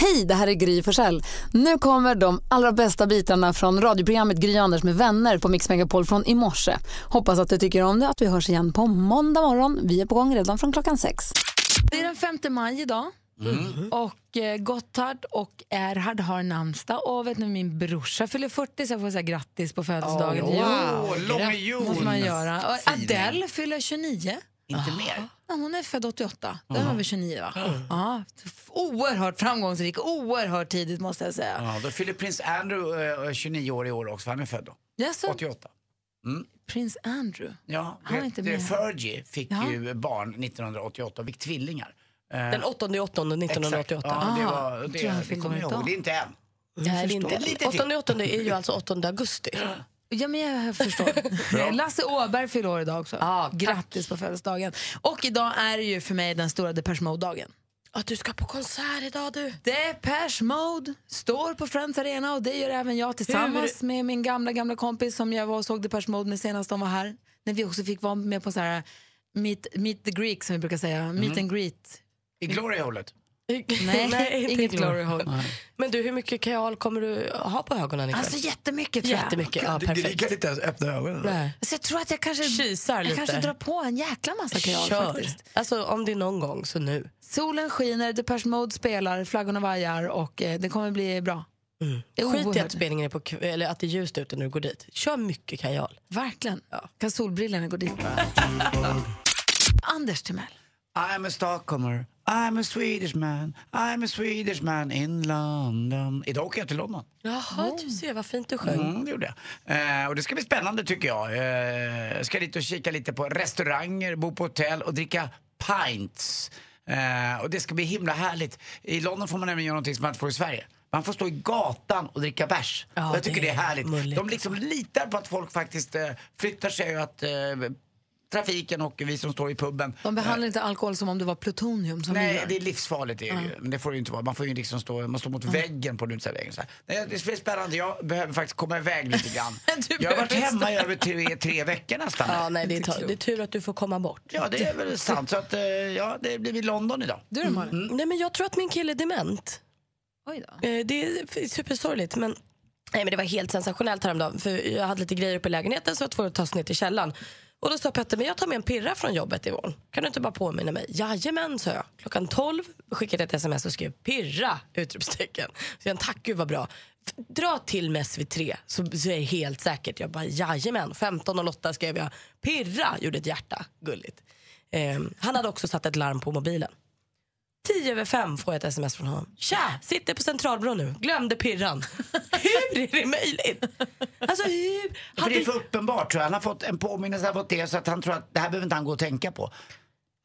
Hej, det här är Gry Forssell. Nu kommer de allra bästa bitarna från radioprogrammet Gry Anders med vänner på Mix Megapol från i morse. Hoppas att du tycker om det att vi hörs igen på måndag morgon. Vi är på gång redan från klockan sex. Det är den 5 maj idag. Och eh, Gotthard och Erhard har namnsdag. Och vet ni, min brorsa fyller 40 så jag får säga grattis på födelsedagen. Åh, Jo, långe Jon. måste man göra. Och Fining. Adele fyller 29. Inte mer. Ja, hon är född 88. Då är hon väl 29 va? Ja, oerhört framgångsrik, oerhört tidigt måste jag säga. Ja, då fyller prins Andrew eh, 29 år i år också, han är född då. Jaså, 88. prins Andrew. Ja, Han var vet, inte med. Fergie fick Ja. ju barn 1988 och fick tvillingar. Eh, Den 8 8 1988. Exakt. Ja, det, Ah, var, det, jag det kommer jag ihåg. Det är inte än. Nej, det är inte. Lite till. 8 8 är ju alltså 8 augusti. Ja, men jag förstår. Lasse Åberg fyller år idag också. Ja, tack. Grattis på födelsedagen. Och idag är det ju för mig den stora Depeche Mode-dagen. Att du ska på konsert idag du. Depeche Mode står på Friends Arena och det gör även jag tillsammans med min gamla gamla kompis som jag var och såg Depeche Mode med senast de var här. När vi också fick vara med på så här meet, meet the Greek som vi brukar säga, meet and greet. I Glory-hålet. Nej, inte inget Glory. hole. Men du, hur mycket kajal kommer du ha på ögonen ikväll? Alltså jättemycket tror jag. Jättemycket, ja perfekt. inte ens öppna ögonen. Nej. Så jag tror att jag kanske, Kisar jag lite. kanske drar på en jäkla massa kajal Kör. faktiskt. Alltså om det är någon gång så nu. Solen skiner, Depeche Mode spelar, flaggorna vajar och eh, det kommer bli bra. Det är Skit i att spelningen är på eller att det är ljust ute när du går dit. Kör mycket kajal. Verkligen. Kan solbrillorna gå dit bara? Anders Timell. I'm a stockholmer, I'm a Swedish man, I'm a Swedish man in London. Idag åker jag till London. Jaha, du ser vad fint du sjöng. Mm, det gjorde jag. Eh, och det ska bli spännande tycker jag. Eh, ska dit och kika lite på restauranger, bo på hotell och dricka pints. Eh, och det ska bli himla härligt. I London får man nämligen göra någonting som man inte får i Sverige. Man får stå i gatan och dricka bärs. Ja, jag tycker det det är är härligt. mulligt, De liksom litar på att folk faktiskt eh, flyttar sig och att eh, trafiken och vi som står i puben De behandlar inte alkohol som om det var plutonium som Nej, det är livsfarligt. Det är ju. Men det får det ju inte vara. Man får ju liksom stå, man står mot väggen på en uteservering. så här. Nej, Det blir spännande. Jag behöver faktiskt komma iväg lite grann. Jag har varit hemma i över tre, tre veckor nästan. Ja, nej, det, är det är tur att du får komma bort. Ja, det är väl sant. Så att, eh, ja, det blir i London idag. Du då Malin? Nej, men jag tror att min kille är dement. Oj då. Eh, Det är supersorgligt men Nej, men det var helt sensationellt häromdagen. För jag hade lite grejer uppe i lägenheten så jag var tvungen att ta oss ner till källaren. Och då sa Petter, men jag tar med en pirra från jobbet imorgon. Kan du inte bara påminna mig? Jajamän, sa jag. Klockan 12 skickade jag ett sms och skrev pirra! Utropstecken. Så jag tack gud vad bra. Dra till med SV3 så, så är jag helt säkert. Jag bara jajamän. 15.08 skrev jag pirra, gjorde ett hjärta. Gulligt. Eh, han hade också satt ett larm på mobilen. 10 över 5 får jag ett sms från honom. Tja, sitter på Centralbron nu. Glömde pirran. hur är det möjligt? Alltså hur? För Hade... det är för uppenbart tror jag. Han har fått en påminnelse av det så att han tror att det här behöver inte han gå och tänka på.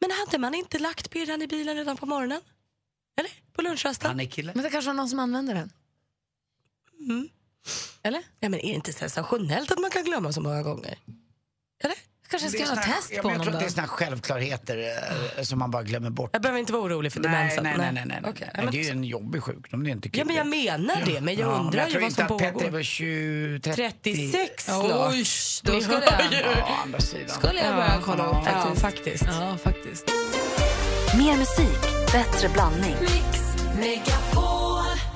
Men hade man inte lagt pirran i bilen redan på morgonen? Eller? På lunchrasten? Han är kille. Men det kanske var någon som använder den? Eller? Ja, men är det inte sensationellt att man kan glömma så många gånger? Eller? Kanske Det ska är göra test ja, på men Jag honom tror att det är såna självklarheter eh, som man bara glömmer bort. Jag behöver inte vara orolig för Nej, demensen. nej, nej. nej, nej, nej. Nej men- det är ju en jobbig sjukdom. Det är inte kul. Ja, men jag menar det. Men jag Ja, undrar jag ju tror vad inte som att Petter är pågår. väl 20, 30... 36 snart. Oj, då skulle jag, skulle jag börja kolla upp Ja, faktiskt. faktiskt. Ja, faktiskt. Mer musik, bättre blandning.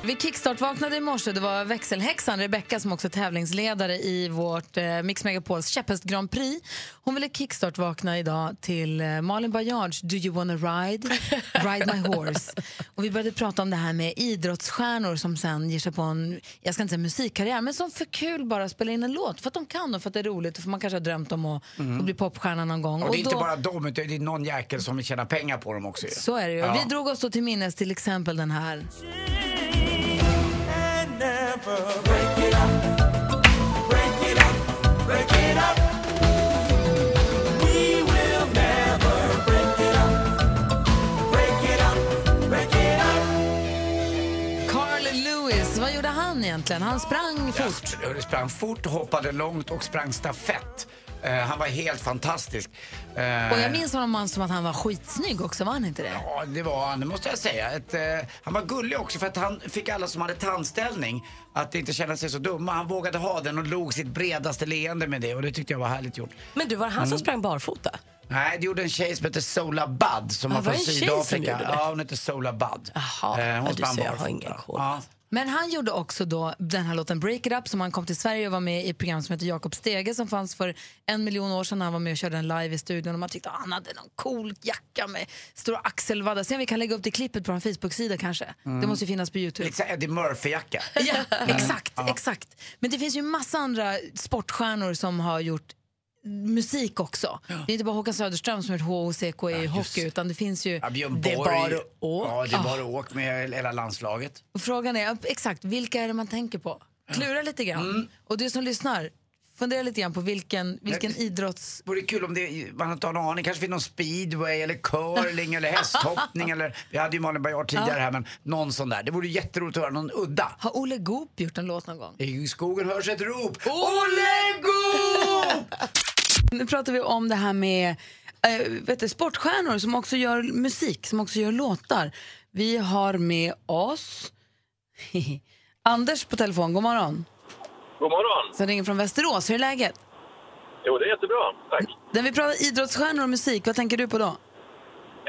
Vi kickstart-vaknade i morse. Det var växelhäxan Rebecca som också är tävlingsledare i vårt eh, Mix Megapols käpphäst Grand Prix. Hon ville kickstart-vakna idag till eh, Malin Baryards Do you wanna ride? Ride my horse. Och vi började prata om det här med idrottsstjärnor som sen ger sig på en, jag ska inte säga musikkarriär, men som för kul bara spelar in en låt för att de kan och för att det är roligt och för man kanske har drömt om att, att bli popstjärna någon gång. Och det är inte då- bara de, utan det är någon jäkel som vill tjäna pengar på dem också. Så är det ju. Ja. Vi drog oss då till minnes till exempel den här. Carl Lewis, vad gjorde han egentligen? Han sprang fort. Jag sprang fort, hoppade långt och sprang stafett. Eh, han var helt fantastisk. Eh, Och jag minns honom som att han var skitsnygg också, var han inte det? Ja, det var han, det måste jag säga. Ett, eh, han var gullig också för att han fick alla som hade tandställning att inte känna sig så dumma. Han vågade ha den och log sitt bredaste leende med det och det tyckte jag var härligt gjort. Men du, var det han som sprang barfota? Nej, det gjorde en tjej som heter Sola Budd som Ah, var från det en tjej som Sydafrika. gjorde det? Ja, hon heter Sola Budd. Jaha, Eh, ja, du ser, jag har ingen koll. Ja. Men han gjorde också då den här låten Break It Up som han kom till Sverige och var med i ett program som heter Jakob Stege som fanns för en miljon år sedan han var med och körde den live i studion och man tyckte att han hade någon cool jacka med stora axelvaddar. Sen vi kan lägga upp det klippet på en Facebook-sida kanske. Det måste ju finnas på Youtube. Lite Eddie Murphy-jacka. Ja, exakt, exakt. Men det finns ju massa andra sportstjärnor som har gjort musik också. Det är inte bara Håkan Söderström som har gjort HOCK i hockey utan det finns ju Ja, Björn Det Borg. bara att åka. Ja, det är bara att åka med hela landslaget. Och frågan är ja, exakt vilka är det man tänker på? Klura lite grann. Mm. Och du som lyssnar, fundera lite grann på vilken, vilken idrotts... vore kul om det, man inte har en aning, kanske finns någon speedway eller curling eller hästhoppning eller, vi hade ju Malin Baryard tidigare här men någon sån där. Det vore jätteroligt att höra någon udda. Har Olle Goop gjort en låt någon gång? I skogen hörs ett rop. Olle Goop! Nu pratar vi om det här med äh, vet du, sportstjärnor som också gör musik, som också gör låtar. Vi har med oss Anders på telefon. God morgon. God morgon. Som ringer från Västerås. Hur är läget? Jo, det är jättebra. Tack. När vi pratar idrottsstjärnor och musik, vad tänker du på då?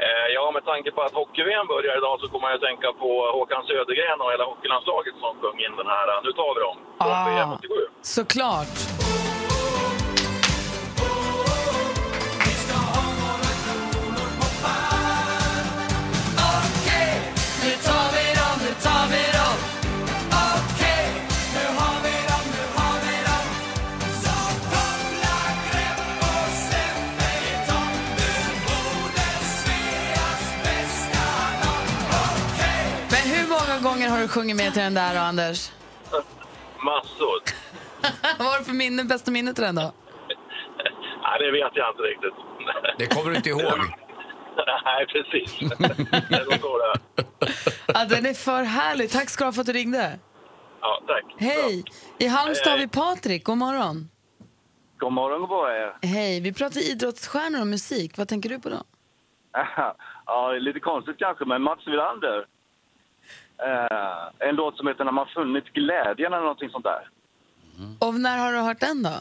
Eh, ja, med tanke på att hockey-VM börjar idag så kommer jag att tänka på Håkan Södergren och hela hockeylandslaget som sjöng in den här Nu tar vi dem, från Ah. VM 87. Såklart. Har du sjungit med till den där då, Anders? Massor. Vad var det för minne, bästa minne till den då? Nej, det vet jag inte riktigt. Det kommer du inte ihåg. Nej, precis. Det det. Ja, den är för härlig. Tack ska du ha för att du ringde. Ja, tack. Hej! I Halmstad har vi Patrik. God morgon. God morgon på er. Hej, vi pratar idrottsstjärnor och musik. Vad tänker du på då? ja, lite konstigt kanske, men Mats Wilander. Eh, en låt som heter När man funnit glädjen eller någonting sånt där. Och när har du hört den då?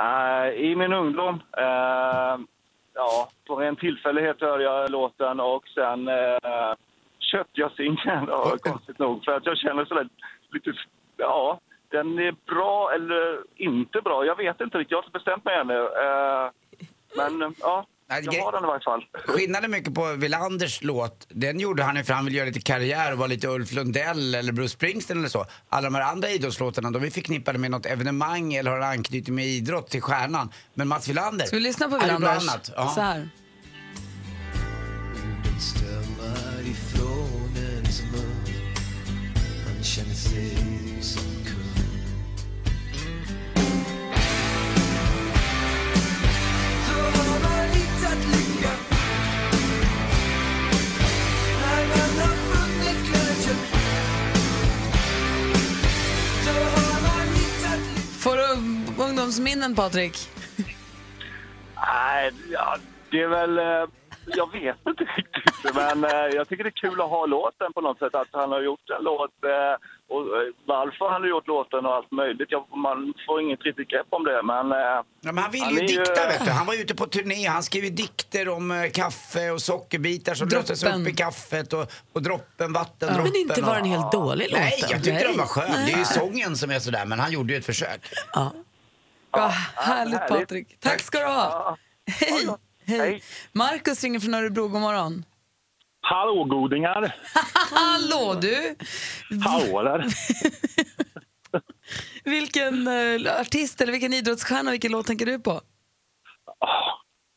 Eh, I min ungdom, eh, ja, på en tillfällighet hörde jag låten och sen eh, köpte jag singeln, och, konstigt nog, för att jag känner sådär lite, ja, den är bra eller inte bra. Jag vet inte riktigt, jag har inte bestämt mig ännu. Eh, men ja, jag har den i varje fall. Skillnaden mycket på Wilanders låt, den gjorde han ju för han ville göra lite karriär och vara lite Ulf Lundell eller Bruce Springsteen eller så. Alla de här andra idrottslåtarna, de är förknippade med något evenemang eller har anknytning med idrott till stjärnan. Men Mats Wilander, Ska vi lyssna på Wilanders? annat. Ja. Så här. Ungdomsminnen, Patrik? Nej, ja, det är väl... eh, Jag vet inte riktigt, men eh, jag tycker det är kul att ha låten på något sätt. Att han har gjort en låt eh, och varför han har gjort låten och allt möjligt. Jag, man får inget riktigt grepp om det, men... Ja, men han ville ju är dikta vet du. Han var ute på turné, han skrev ju dikter om kaffe och sockerbitar som löstes Droppen. upp i kaffet och, och droppen, vattendroppen. Men inte var den helt dålig låten. Nej, jag tyckte den var skön. Nej. Det är ju sången som är sådär, men han gjorde ju ett försök. Ja. Ja, härligt, härligt. Patrik. Tack ska du ha. Hej. Hej. Markus ringer från Örebro. God morgon. Hallå godingar! Hallå du! Hallå där! Vilken eh, artist eller vilken idrottsstjärna, vilken låt tänker du på?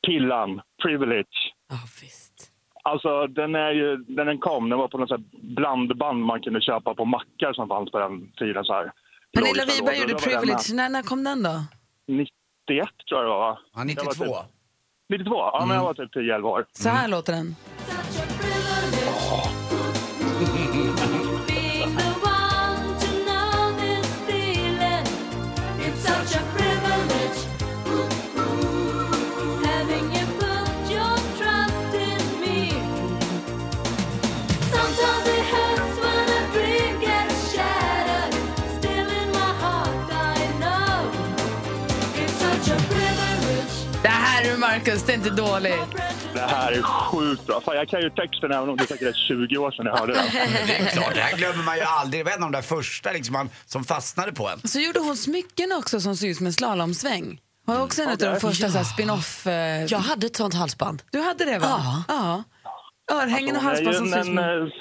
Pillan, Privilege. Alltså den är ju, när den kom, den var på något blandband man kunde köpa på mackar som fanns på den tiden. Så här. Pernilla Wiberg gjorde Privilege. När, när kom den då? Med. 91 tror jag det var va? Ja, 92. Jag var typ, 92? Ja, men jag var typ 10-11 år. Så här låter den. Marcus, det är inte dåligt. Det här är sjukt bra. Fan, jag kan ju texten även om det säkert är 20 år sedan jag hörde den. Det är klart, det här glömmer man ju aldrig. Det var en av de där första liksom, man, som fastnade på en. Så gjorde hon smycken också som ser ut som en slalomsväng. Hon var också en av de första här, spin-off... Eh... Jag hade ett sånt halsband. Du hade det va? Ja. ja. Örhängen och är halsband ju som en, ser ut som... en, en- eh,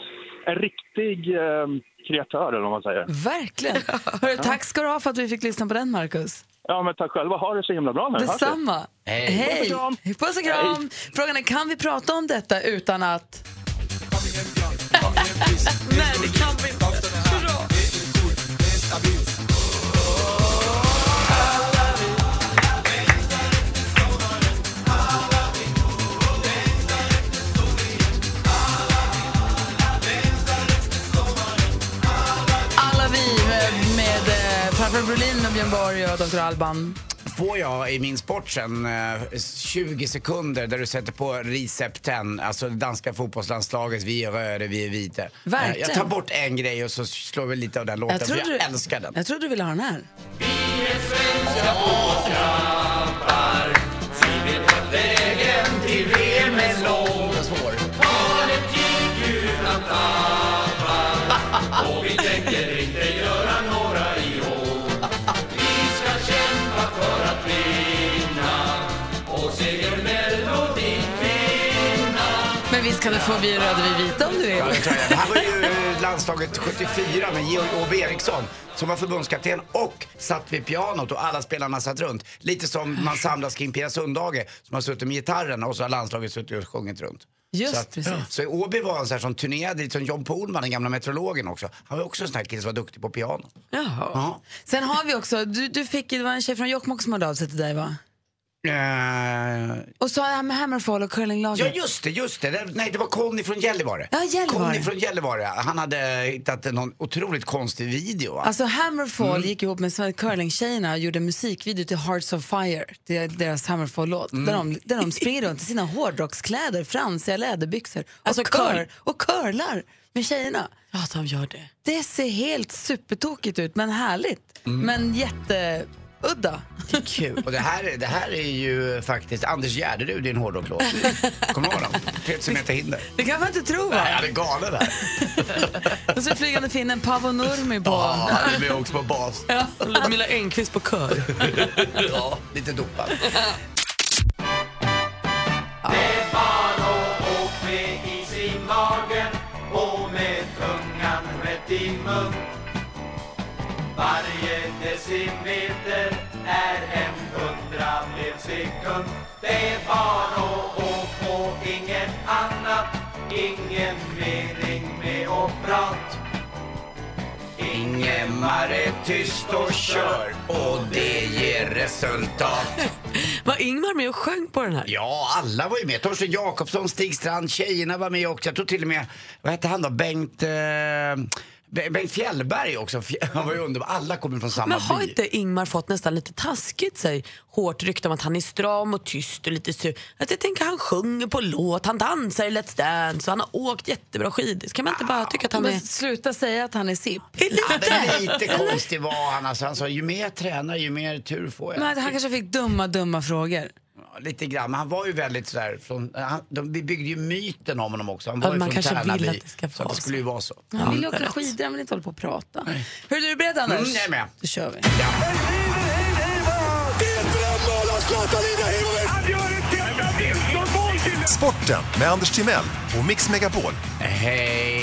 en riktig eh, kreatör, eller vad man säger. Verkligen. Hörru, tack ska du ha för att vi fick lyssna på den, Marcus. Ja, men tack själva. Ha det så himla bra nu. Detsamma. Hej. Hej. Puss och kram. Frågan är, kan vi prata om detta utan att... Dr. Alban. Får jag i min sport sen eh, 20 sekunder där du sätter på Recept 10, alltså det danska fotbollslandslagets Vi är röda, vi är vita. Eh, Verkligen. Jag tar bort en grej och så slår vi lite av den låten, för trodde jag du- älskar den. Jag trodde du ville ha den här. Vägen visst kan du få vi röda, vi vita om du vill. Ja, det tror jag. Det här var ju eh, landslaget 74 med Georg Åbe Eriksson som var förbundskapten och satt vid pianot och alla spelarna satt runt. Lite som man samlas kring Pia Sundhage som har suttit med gitarren och så har landslaget suttit och sjungit runt. Just så att, precis. Så Åby var en sån här som turnerade, lite som John Pohlman, den gamla meteorologen också. Han var också en sån här kille som var duktig på piano. Jaha. Ja. Sen har vi också, du, du fick, det var en tjej från Jokkmokk som hörde av sig till dig va? Eh, Och så Hammerfall och curlinglaget. Ja just det, just det. Nej det var Conny från Gällivare. Ja, Gällivare. Conny från Gällivare. Han hade hittat någon otroligt konstig video. va? Alltså Hammerfall Mm. gick ihop med curlingtjejerna och gjorde musikvideo till Hearts of Fire, det är deras Hammerfall-låt. Mm. Där, de, där de springer runt i sina hårdrockskläder, fransiga läderbyxor och, Alltså, curl. och curlar med tjejerna. Ja, de gör det. Det ser helt supertokigt ut men härligt. Men jätteudda. Kul. Och det här, det här är ju faktiskt Anders Gärderud i en hårdrocklåt. Kommer du ihåg dem? Helt som heter hinder. Det kan man inte tro va? Nej, han är galen där. Och så flygande finnen Paavo Nurmi på. Ja, han är med också på bas. Ja. Ludmilla Engqvist på kör. Ja, lite dopad. Det är bara att åka med is i magen och med tungan rätt i mun. Varje decimeter är en hundradels sekund. Det är bara att gå på inget annat. Ingen mening med att prata. Ingemar är tyst och kör och det ger resultat. Var Ingmar med och sjöng på den här? Ja, alla var ju med. Torsten Jakobsson, Stig Strand, tjejerna var med också. Jag tror till och med, vad hette han då, Bengt... Eh, Bengt Fjällberg också. Han var ju underbar. Alla kommer från samma Men har by. inte Ingmar fått nästan lite taskigt sig hårt rykte om att han är stram och tyst och lite sur? Att jag tänker han sjunger på låt, han dansar i Let's Dance och han har åkt jättebra skidor. Ska man inte bara tycka att han är... Sluta säga att han är sipp. Ja, men lite konstig var han. Alltså, han sa ju mer jag tränar ju mer tur får jag. Men han kanske fick dumma, dumma frågor. Ja, lite grann. Men han var ju väldigt sådär, från, han, de, vi byggde ju myten om honom också. Han var Ja, ju man från kanske vill Tärnaby. att det ska så vara det skulle ju vara så. Han vill ju åka skidor, han vill inte hålla på och prata. Hur är du beredd Anders? Mm, jag är med. Då kör vi. Sporten med Anders Timell och Mix Megapol. Hej.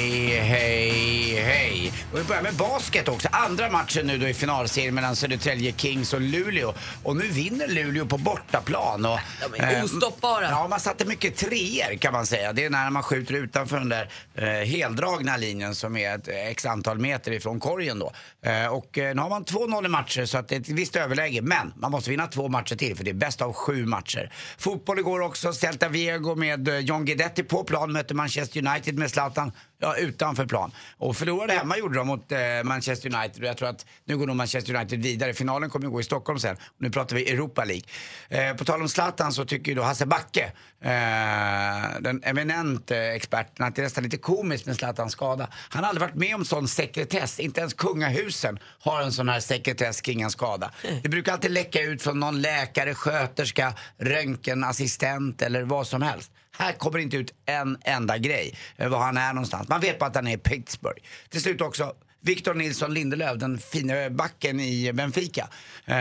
Och vi börjar med basket också. Andra matchen nu då i finalserien mellan Södertälje Kings och Luleå. Och nu vinner Luleå på bortaplan. Och, De är eh, ostoppbara. Ja, man satte mycket treor kan man säga. Det är när man skjuter utanför den där eh, heldragna linjen som är ett x antal meter ifrån korgen då. Eh, och eh, nu har man 2-0 i matcher så att det är ett visst överläge. Men man måste vinna två matcher till för det är bäst av sju matcher. Fotboll igår också. Celta Vigo med eh, John Guidetti på plan mötte Manchester United med Zlatan ja, utanför plan. Och förlorade hemma gjorde de mot eh, Manchester United och jag tror att nu går nog Manchester United vidare. Finalen kommer att gå i Stockholm sen. Och nu pratar vi Europa League. Eh, på tal om Zlatan så tycker ju då Hasse Backe, eh, den eminente experten, att det är nästan lite komiskt med Zlatans skada. Han har aldrig varit med om sån sekretess. Inte ens kungahusen har en sån här sekretess kring en skada. Det brukar alltid läcka ut från någon läkare, sköterska, röntgenassistent eller vad som helst. Här kommer inte ut en enda grej, eh, var han är någonstans. Man vet bara att han är i Pittsburgh. Till slut också, Victor Nilsson Lindelöf, den fina backen i Benfica. Eh,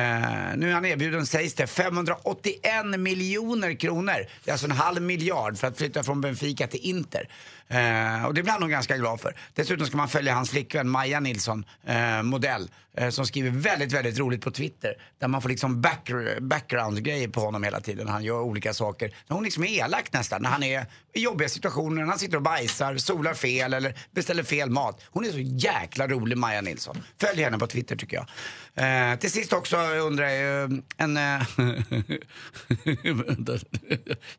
nu är han erbjuden, sägs det, 581 miljoner kronor. Det är alltså en halv miljard för att flytta från Benfica till Inter. Eh, och det blir han nog ganska glad för. Dessutom ska man följa hans flickvän Maja Nilsson, eh, modell, Eh, som skriver väldigt, väldigt roligt på Twitter. Där man får liksom back, background-grejer på honom hela tiden han gör olika saker. När hon liksom är elak nästan, när han är i jobbiga situationer, när han sitter och bajsar, solar fel eller beställer fel mat. Hon är så jäkla rolig, Maja Nilsson. Följ henne på Twitter tycker jag. Eh, till sist också undrar jag, eh, en... Eh,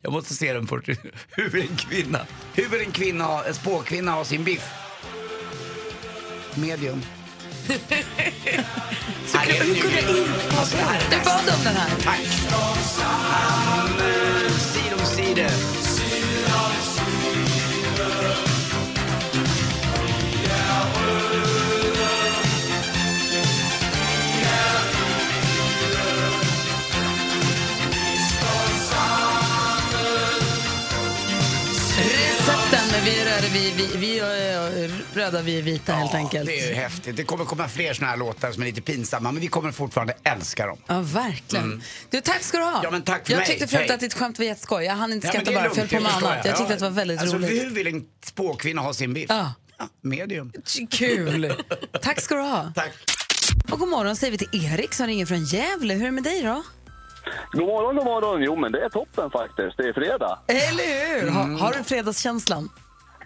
jag måste se den först. Hur en kvinna, hur en kvinna, en spåkvinna har sin biff. Medium. Så kan du gå in alltså, det här är Du bad om den här. Tack. Side om side. Vi är röda, vi, vi, är röda, vi är vita helt enkelt. Det är ju häftigt. Det kommer komma fler såna här låtar som är lite pinsamma, men vi kommer fortfarande älska dem. Ja, verkligen. Mm. Du, tack ska du ha. Ja, men tack för jag mig. tyckte förut Hej. att ditt skämt var jätteskoj. Jag hann inte Ja, skratta är bara, föll lugnt, på med annat. Jag tyckte att det var väldigt alltså, roligt. Hur vill en spåkvinna ha sin biff? Ja. Ja, medium. Kul. Tack ska du ha. Tack. Och god morgon säger vi till Erik som ringer från Gävle. Hur är det med dig då? God morgon, god morgon. Jo, men det är toppen faktiskt. Det är fredag. Eller hur? Mm. Ha, har du fredagskänslan?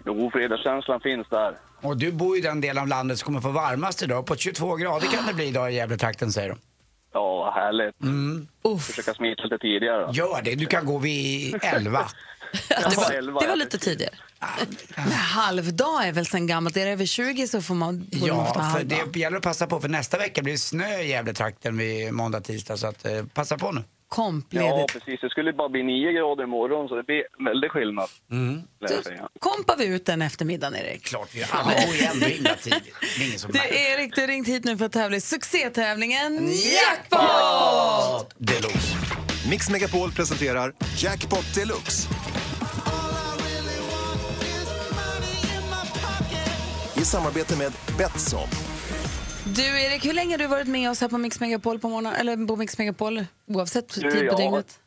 Jo, fredagskänslan finns där. Och du bor i den del av landet som kommer få varmast idag. På 22 grader kan det bli idag i Gävletrakten säger de. Ja, vad härligt. Mm. Försöka smita lite tidigare då. Gör det, du kan gå vid 11. det, var, elva, det var ja, lite tidigare. Men halvdag är väl sen gammalt. Är det över 20 så får man, borde man Ja, för det gäller att passa på för nästa vecka blir det snö i Gävletrakten vid måndag, tisdag. Så att, eh, passa på nu. Kompledigt. Ja, precis. Det skulle bara bli nio grader imorgon, så det blir väldigt skillnad. Mm. säga. Kompar vi ut den eftermiddagen, Erik? Klart vi gör. Alla bor ju ändå himla tidigt. Det är ingen som Du, märker. Erik, du har ringt hit nu för att tävla i succétävlingen Jackpot! Jackpot! Deluxe. Mix Megapol presenterar Jackpot Deluxe. I samarbete med Betsson. Du, Erik, hur länge har du varit med oss här på Mix Megapol på morgonen? Eller på Mix Megapol, oavsett Du, tid på jag, dygnet?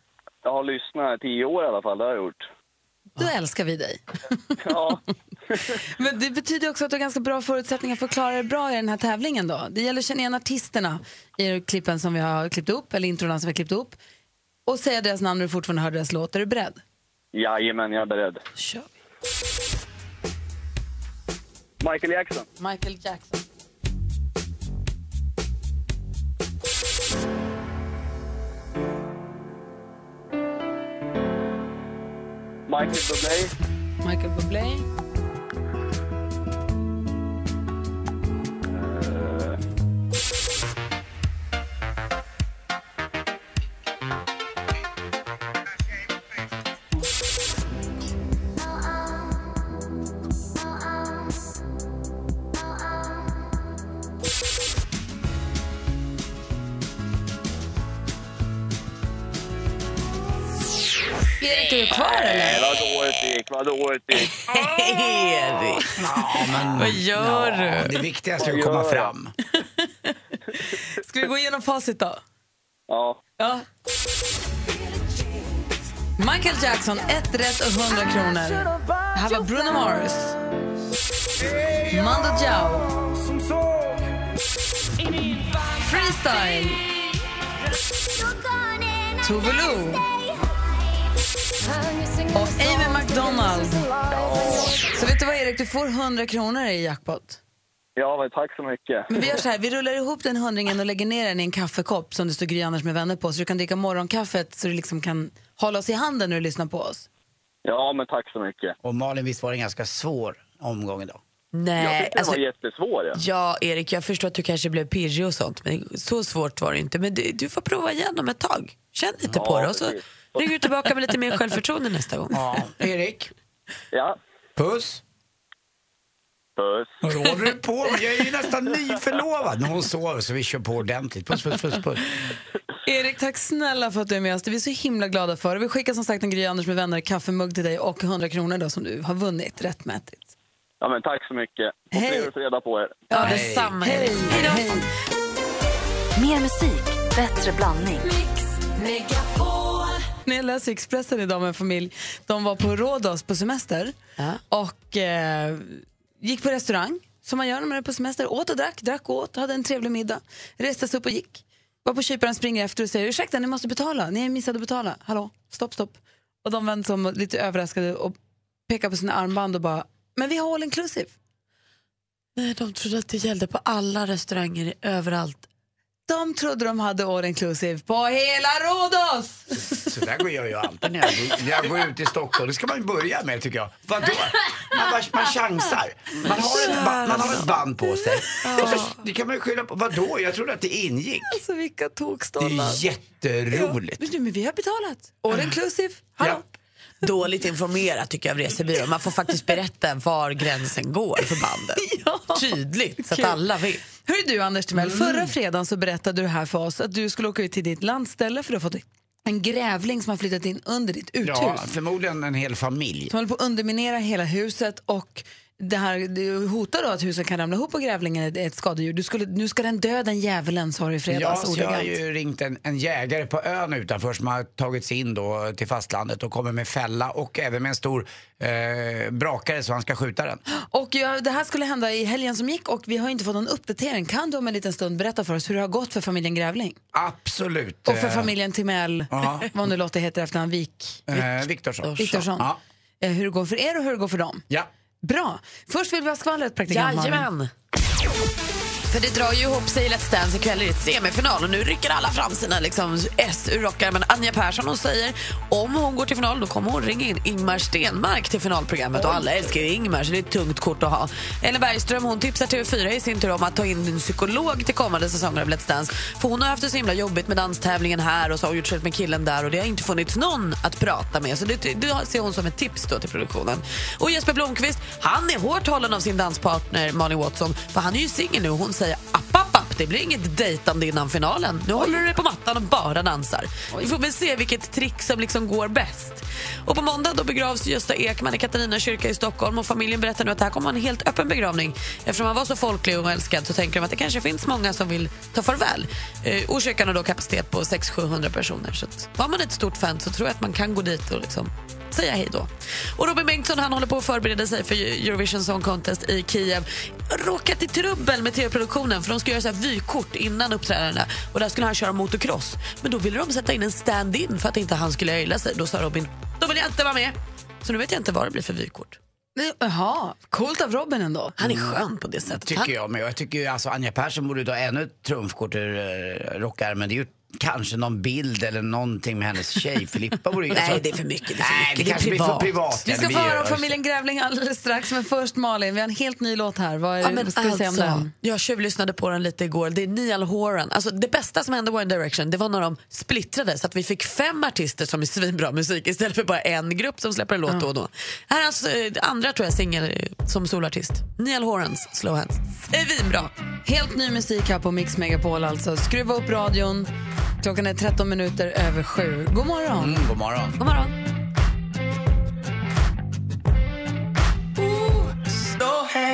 jag har lyssnat i tio år i alla fall, det har jag gjort. Då älskar vi dig. Ja. Men det betyder också att du har ganska bra förutsättningar för att klara dig bra i den här tävlingen då. Det gäller att känna igen artisterna i klippen som vi har klippt upp, eller introna som vi har klippt upp. Och säga deras namn när du fortfarande hör deras låt. Är du beredd? Jajamän, jag är beredd. Kör Michael Jackson. Michael Jackson. Michael Bublé. Michael Bublé. Erik, är du kvar eller? vad dåligt det gick, vad dåligt det gick. Erik! Ja, men, Vad gör ja, du? Det viktigaste är att komma fram. Ska vi gå igenom facit då? Ja. Ja. Michael Jackson, ett rätt och 100 kronor. Här var Bruno Mars. Mando Diao. Freestyle. Tove Lo. Och Amy McDonald. Så vet du vad Erik, du får 100 kronor i jackpot. Ja, men tack så mycket. Men vi gör så här, vi rullar ihop den hundringen och lägger ner den i en kaffekopp som det står Gry Anders med vänner på så du kan dricka morgonkaffet så du liksom kan hålla oss i handen när du lyssnar på oss. Ja, men tack så mycket. Och Malin, visst var det en ganska svår omgång idag? Jag Nej, tyckte alltså, den var jättesvår. Ja. ja, Erik, jag förstår att du kanske blev pirrig och sånt, men så svårt var det inte. Men du, du får prova igen om ett tag. Känn lite Ja, på det och så precis. Ringer du tillbaka med lite mer självförtroende nästa gång. Ja, Erik, Ja. Puss. Puss. Vad håller du på med? Jag är ju nästan nyförlovad när hon sover så vi kör på ordentligt. Puss, puss, puss, puss. Erik, tack snälla för att du är med oss. Det är vi så himla glada för. Vi skickar som sagt en Gry Anders med vänner kaffemugg till dig och 100 kronor då, som du har vunnit rättmätigt. Ja, men tack så mycket. Och Hej. trevlig fredag på er. Ja, detsamma. Hej. Hej. Mer musik, bättre blandning. När jag läste Expressen idag med en familj, de var på Rhodos på semester och eh, gick på restaurang, som man gör när man är på semester. Åt och drack, drack och åt, hade en trevlig middag. Reste sig upp och gick. Var på kyparen, springer efter och säger ursäkta, ni måste betala. Ni missade att betala. Hallå, stopp, stopp. Och de vände sig om lite överraskade och pekade på sina armband och bara, men vi har all inclusive. Nej, de trodde att det gällde på alla restauranger överallt. De trodde de hade all inclusive på hela Rhodos! Så där går jag ju alltid när jag, går- när jag går ut i Stockholm. Det ska man ju börja med tycker jag. Vadå? Man, bara, man chansar. Man har, ett ba- man har ett band på sig. Och så, det kan man ju skylla på. Vadå? Jag trodde att det ingick. Alltså vilka Det tokstollar. är jätteroligt. Men, du, men vi har betalat. All inclusive. Hallå? Dåligt informerat tycker jag av resebyrån. Man får faktiskt berätta var gränsen går för banden. Tydligt, så att alla vet. Hör du Anders Timell, Mm. förra fredagen så berättade du här för oss att du skulle åka ut till ditt landställe för har fått en grävling som har flyttat in under ditt uthus. Ja, förmodligen en hel familj. Som håller på att underminera hela huset och det här hotar då att huset kan ramla ihop och grävlingen är ett skadedjur. Du skulle, nu ska den dö den djävulen sa du i Ja, fredags så jag har ju ringt en, en jägare på ön utanför som har tagit sig in då till fastlandet och kommer med fälla och även med en stor eh, brakare så han ska skjuta den. Och ja, det här skulle hända i helgen som gick och vi har inte fått någon uppdatering. Kan du om en liten stund berätta för oss hur det har gått för familjen Grävling? Absolut. Och för familjen Timell, Ja. vad nu Lotta heter efter han Vik. Eh, Viktorsson. Viktorsson. Ja. Eh, Hur det går för er och hur det går för dem. Ja. Bra. Först vill vi ha skvallret, praktikant Malin. Jajamän. För det drar ju ihop sig i Let's Dance ikväll i ett semifinal och nu rycker alla fram sina liksom, S ur rockar. Men Anja Persson hon säger om hon går till final då kommer hon ringa in Ingmar Stenmark till finalprogrammet och alla älskar ju Ingmar så det är ett tungt kort att ha. Ellen Bergström hon tipsar TV4 i sin tur om att ta in en psykolog till kommande säsonger av Let's Dance. För hon har haft det så himla jobbigt med danstävlingen här och så har hon gjort slut med killen där och det har inte funnits någon att prata med. Så det, det ser hon som ett tips då till produktionen. Och Jesper Blomqvist, han är hårt hållen av sin danspartner Malin Watson för han är ju singel nu hon säga app, app, app, det blir inget dejtande innan finalen. Nu håller du dig på mattan och bara dansar. Vi får väl se vilket trick som liksom går bäst. Och på måndag då begravs Gösta Ekman i Katarina kyrka i Stockholm och familjen berättar nu att det här kommer vara en helt öppen begravning. Eftersom han var så folklig och älskad så tänker de att det kanske finns många som vill ta farväl. Eh, och kyrkan har då kapacitet på 600-700 personer. Så att, var man ett stort fan så tror jag att man kan gå dit och liksom säga hej då. Och Robin Bengtsson han håller på att förbereda sig för Eurovision Song Contest i Kiev. Råkat i trubbel med tv-produktionen för de ska göra så här vykort innan uppträdandena och där skulle han köra motocross. Men då ville de sätta in en stand-in för att inte han skulle öjla sig. Då sa Robin, då vill jag inte vara med. Så nu vet jag inte vad det blir för vykort. Jaha, coolt av Robin ändå. Han är skön på det sättet. Tycker jag med. Jag tycker ju alltså Anja Persson borde ta ännu ett trumfkort ur uh, rockärmen. Det är ju kanske någon bild eller någonting med hennes tjej Filippa. Ju, Nej, alltså- det är för mycket, det är för Nej, det Det är kanske blir för privat. privat. Vi ska få höra om familjen Grävling alldeles strax, men först Malin, vi har en helt ny låt här. Vad är, Ja, men ska vi säga om alltså, den? Jag tjuvlyssnade på den lite igår. Det är Niall Horan. Alltså, det bästa som hände One Direction det var när de splittrade så att vi fick fem artister som är svinbra musik istället för bara en grupp som släpper en låt då och då. Här är hans eh, andra tror jag singel eh, som solartist. Niall Horans Slow Hands. Svinbra! Helt ny musik här på Mix Megapol alltså. Skruva upp radion. Klockan är 13 minuter över sju. God morgon. Mm, god morgon. God morgon.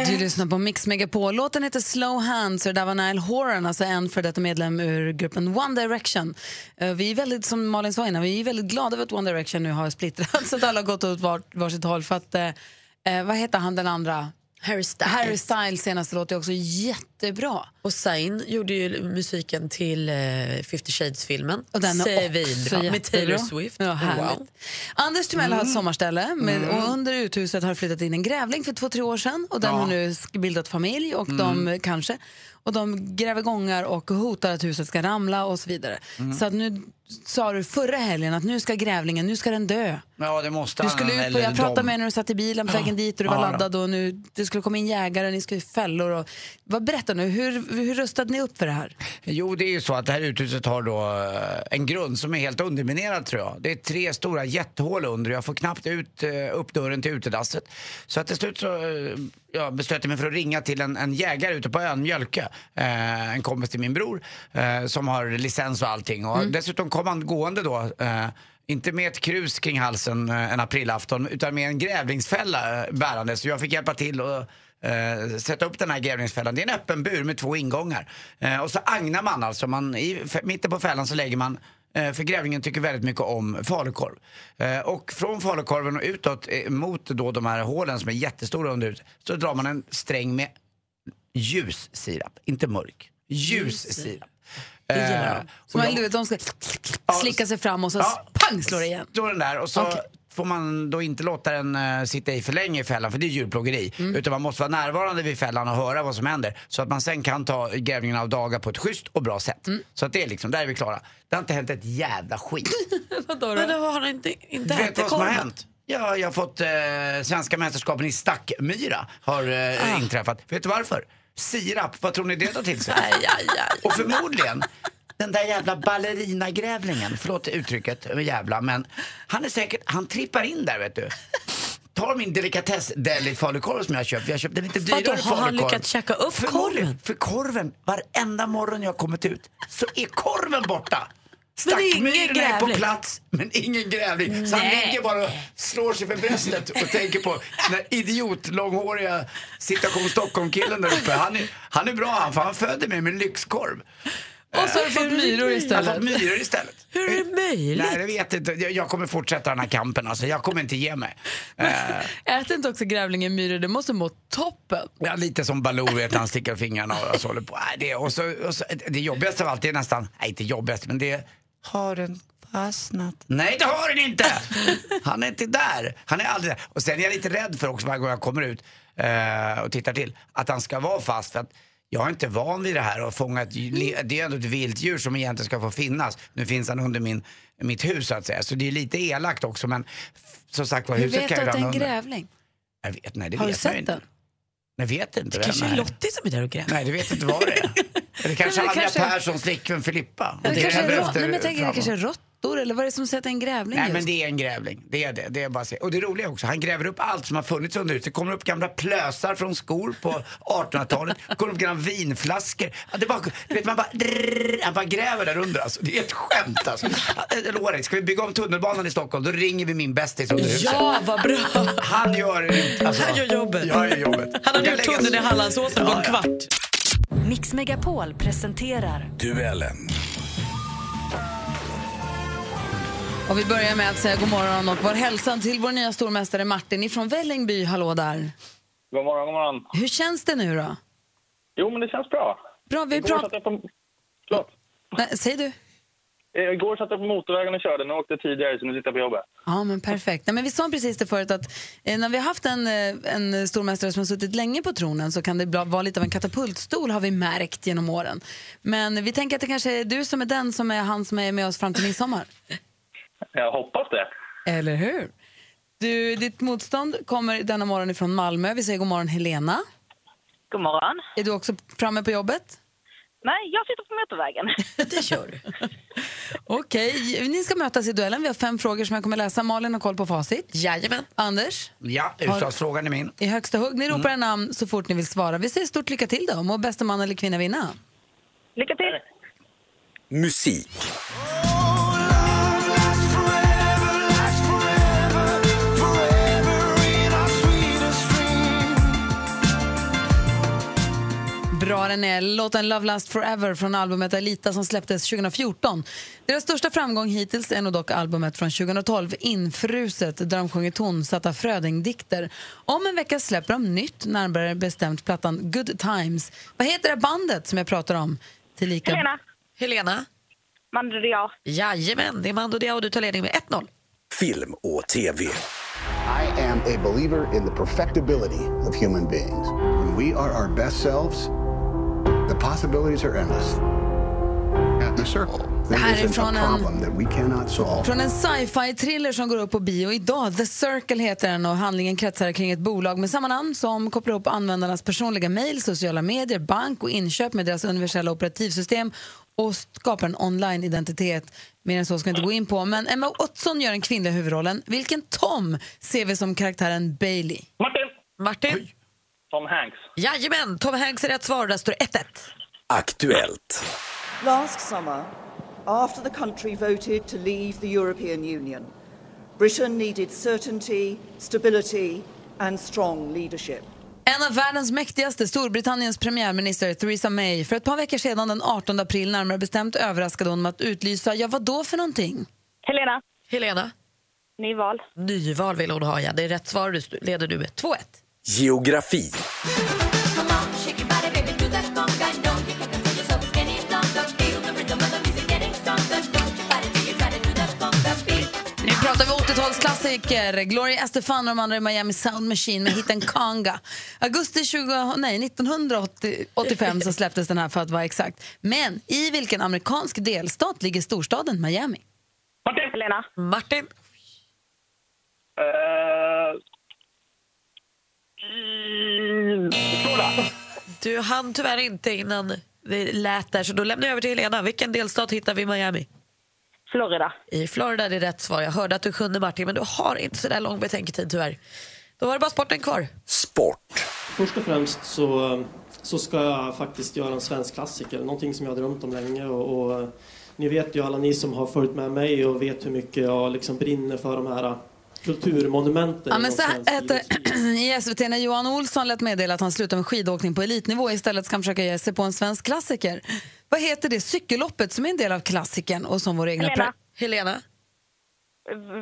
Du lyssnar på Mix Megapol. Låten heter Slow Hands och det där var Niall Horan, alltså en för detta medlem ur gruppen One Direction. Eh, Vi är väldigt, som Malin sa innan, vi är väldigt glada över att One Direction nu har splittrats, att alla har gått åt var, varsitt håll. För att, eh, eh, vad heter han den andra? Harry Styles. Harry Styles senaste låt är också jättebra. Och Zayn gjorde ju musiken till eh, Fifty Shades-filmen. Och den är också Med Taylor. Swift. Ja. Wow. Anders Timell har ett Mm. sommarställe med, och under uthuset har flyttat in en grävling för två, tre år sedan och den Ja. har nu bildat familj och de kanske och de gräver gångar och hotar att huset ska ramla och så vidare. Mm. Så att nu sa du förra helgen att nu ska grävlingen, nu ska den dö. Ja, det måste Du skulle ut på, jag pratade de. med dig när du satt i bilen på vägen dit och du var Ja, laddad och nu, det skulle komma in jägare, ni skulle i fällor och... Vad, berätta nu, hur, hur rustade ni upp för det här? Jo, det är ju så att det här uthuset har då eh, en grund som är helt underminerad tror jag. Det är tre stora jättehål under och jag får knappt ut, eh, upp dörren till utedasset. Så att till slut så eh, jag beslöt mig för att ringa till en, en jägare ute på ön Mjölke. Eh, en kompis till min bror eh, som har licens och allting. Och dessutom kom han gående då eh, inte med ett krus kring halsen eh, en aprilafton utan med en grävlingsfälla bärande. Så jag fick hjälpa till och eh, sätta upp den här grävlingsfällan. Det är en öppen bur med två ingångar. Eh, och så agnar man alltså. Man, I mitten på fällan så lägger man eh, för grävlingen tycker väldigt mycket om falukorv. Eh, och från falukorven och utåt mot då de här hålen som är jättestora under huset så drar man en sträng med ljus sirap, inte mörk. Ljus sirap. Det gillar Eh, Så man, jag- du vet, de ska slicka sig fram och så Ja. pang slår det igen. står den där och så Okej. får man då inte låta den eh, sitta i för länge i fällan för det är djurplågeri. Mm. Utan man måste vara närvarande vid fällan och höra vad som händer. Så att man sen kan ta grävningen av dagar på ett schysst och bra sätt. Mm. Så att det är liksom, där är vi klara. Det har inte hänt ett jävla skit. Vadå Men då har inte, inte Du vet ätit vad som har hänt? Ja, jag har fått eh, svenska mästerskapen i stackmyra har eh, Ah. inträffat. Vet du varför? Sirap, vad tror ni det tar till sig? Aj, aj, aj. Och förmodligen den där jävla ballerinagrävlingen, förlåt uttrycket, jävla, men han är säkert, han trippar in där vet du. Tar min delikatess deli falukorv som jag köpt, vi har köpt en lite dyrare har han falukorv. lyckats käka upp korven? För korven, varenda morgon jag kommit ut så är korven borta. Men det är är på plats, men ingen grävling. Så han ligger bara och slår sig för bröstet och tänker på den idiot, långhåriga citation Stockholm-killen där uppe. Han är, han är bra han, för han födde mig med lyxkorv. Och så har du fått myror Jag har fått istället. myror istället. Hur är det möjligt? Nej, jag vet inte. Jag, kommer fortsätta den här kampen. Alltså. Jag kommer inte ge mig. Eh, Äter inte också grävlingen myror? Det måste må toppen. ja, lite som Baloo, vet han sticker fingrarna och så håller på. Det, och så, och så, det jobbigaste av allt är nästan, nej inte jobbigast, men det har den fastnat? Nej, det har den inte! Han är inte där. Han är aldrig där. Och sen är jag lite rädd för också varje gång jag kommer ut eh, och tittar till, att han ska vara fast. För att jag är inte van vid det här och fånga ett, det är ändå ett vilddjur som egentligen ska få finnas. Nu finns han under min, mitt hus så att säga. Så det är lite elakt också men som sagt var Hur huset vet kan du ju att det är ramla en under. grävling? Jag vet, nej det Har du vet ju sett den? Jag vet inte. Det kanske är. Lottie som är där och gräver. Nej, du vet inte vad det är. Eller kanske Anja kanske- Perssons flickvän Filippa. Det är kanske, är nej, men det kanske är råttor eller vad är det som sätter en grävling Nej just? men det är en grävling, det är det. det är bara att se. Och det roliga är också, han gräver upp allt som har funnits under huset. Det kommer upp gamla plösar från skor på 1800-talet. Det kommer upp gamla vinflaskor. Det bara, du vet, man bara, drrrr, han bara gräver där under alltså. Det är ett skämt alltså. Dig, ska vi bygga om tunnelbanan i Stockholm då ringer vi min bästis under huset. Ja, vad bra! Han gör alltså, Han gör jobbet. Jag gör jobbet. Han Kan gjort tunneln i Hallandsåsen på en kvart. Mix Megapol presenterar Duellen. Och vi börjar med att säga god morgon och var hälsan till vår nya stormästare Martin ifrån Vällingby. Hallå där. God morgon, god morgon. Hur känns det nu då? Jo, men det känns bra. Bra, vi pratar... på... Förlåt. Nej, säg du. Eh, Igår satt jag på motorvägen och körde. Nu åkte jag tidigare, så nu sitter jag på jobbet. Ja, men perfekt. Nej, men vi sa precis det förut att eh, när vi har haft en, eh, en stormästare som har suttit länge på tronen så kan det bla- vara lite av en katapultstol har vi märkt genom åren. Men vi tänker att det kanske är du som är den som är han som är med oss fram till midsommar. Jag hoppas det. Eller hur? Du, ditt motstånd kommer denna morgon ifrån Malmö. Vi säger god morgon Helena. God morgon. Är du också framme på jobbet? Nej, jag sitter på motorvägen. Det gör du. Okej, ni ska mötas i duellen. Vi har fem frågor som jag kommer läsa. Malin har koll på facit. Jajamän. Anders? Ja, utslagsfrågan är min. I högsta hugg. Ni ropar en namn så fort ni vill svara. Vi säger stort lycka till då. Må bästa man eller kvinna vinna. Lycka till. Musik. Den är. Låten Love Last Forever från albumet Alita som släpptes 2014. Deras största framgång hittills är nog dock albumet från 2012, Infruset, där de sjunger tonsatta Fröding-dikter. Om en vecka släpper de nytt, närmare bestämt plattan Good Times. Vad heter det bandet som jag pratar om? Tillika... Helena. Helena? Mando Diao. Jajamän, det är Mando Diao och du tar ledning med 1-0. Film och TV. I am a believer in the perfectibility of human beings. When we are our best selves, possibilities are endless. The circle. There här är från en- problem that we cannot solve. Från en sci-fi thriller som går upp på bio idag. The Circle heter den och handlingen kretsar kring ett bolag med samma namn som kopplar ihop användarnas personliga mejl, sociala medier, bank och inköp med deras universella operativsystem och skapar en online-identitet. Mer än så ska jag inte gå in på. Men Emma Watson gör den kvinnliga huvudrollen. Vilken Tom ser vi som karaktären Bailey? Martin! Martin? Tom Hanks. Jajamän, Tom Hanks är rätt svar. Där står det 1-1. Aktuellt. Last summer, after the country voted to leave the European Union, Britain needed certainty, stability, and strong leadership. En av världens mäktigaste, Storbritanniens premiärminister Theresa May, för ett par veckor sedan den 18 april närmare bestämt överraskade hon med att utlysa, ja vad då för någonting? Helena. Helena? Nyval. Nyval vill hon ha, ja. Det är rätt svar. Du leder du med 2-1. Geografi. Nu pratar vi 80-talsklassiker. Gloria Estefan och de andra i Miami Sound Machine med hiten Conga. Augusti 20, nej, 1985 så släpptes den här för att vara exakt. Men i vilken amerikansk delstat ligger storstaden Miami? Martin! Helena. Martin? Florida. Du hann tyvärr inte innan det lät där, så då lämnar jag över till Helena. Vilken delstat hittar vi i Miami? Florida. I Florida är det rätt svar. Jag hörde att du kunde Martin, men du har inte så där lång betänketid tyvärr. Då var det bara sporten kvar. Sport. Först och främst så, så ska jag faktiskt göra en svensk klassiker, någonting som jag har drömt om länge. Och, och, ni vet ju alla ni som har följt med mig och vet hur mycket jag liksom brinner för de här kulturmonumenten. Ja, men så hette i SVT när Johan Olsson lät meddela att han slutar med skidåkning på elitnivå istället ska han försöka ge sig på en svensk klassiker. Vad heter det cykelloppet som är en del av klassikern och som vår egna... Helena. Helena?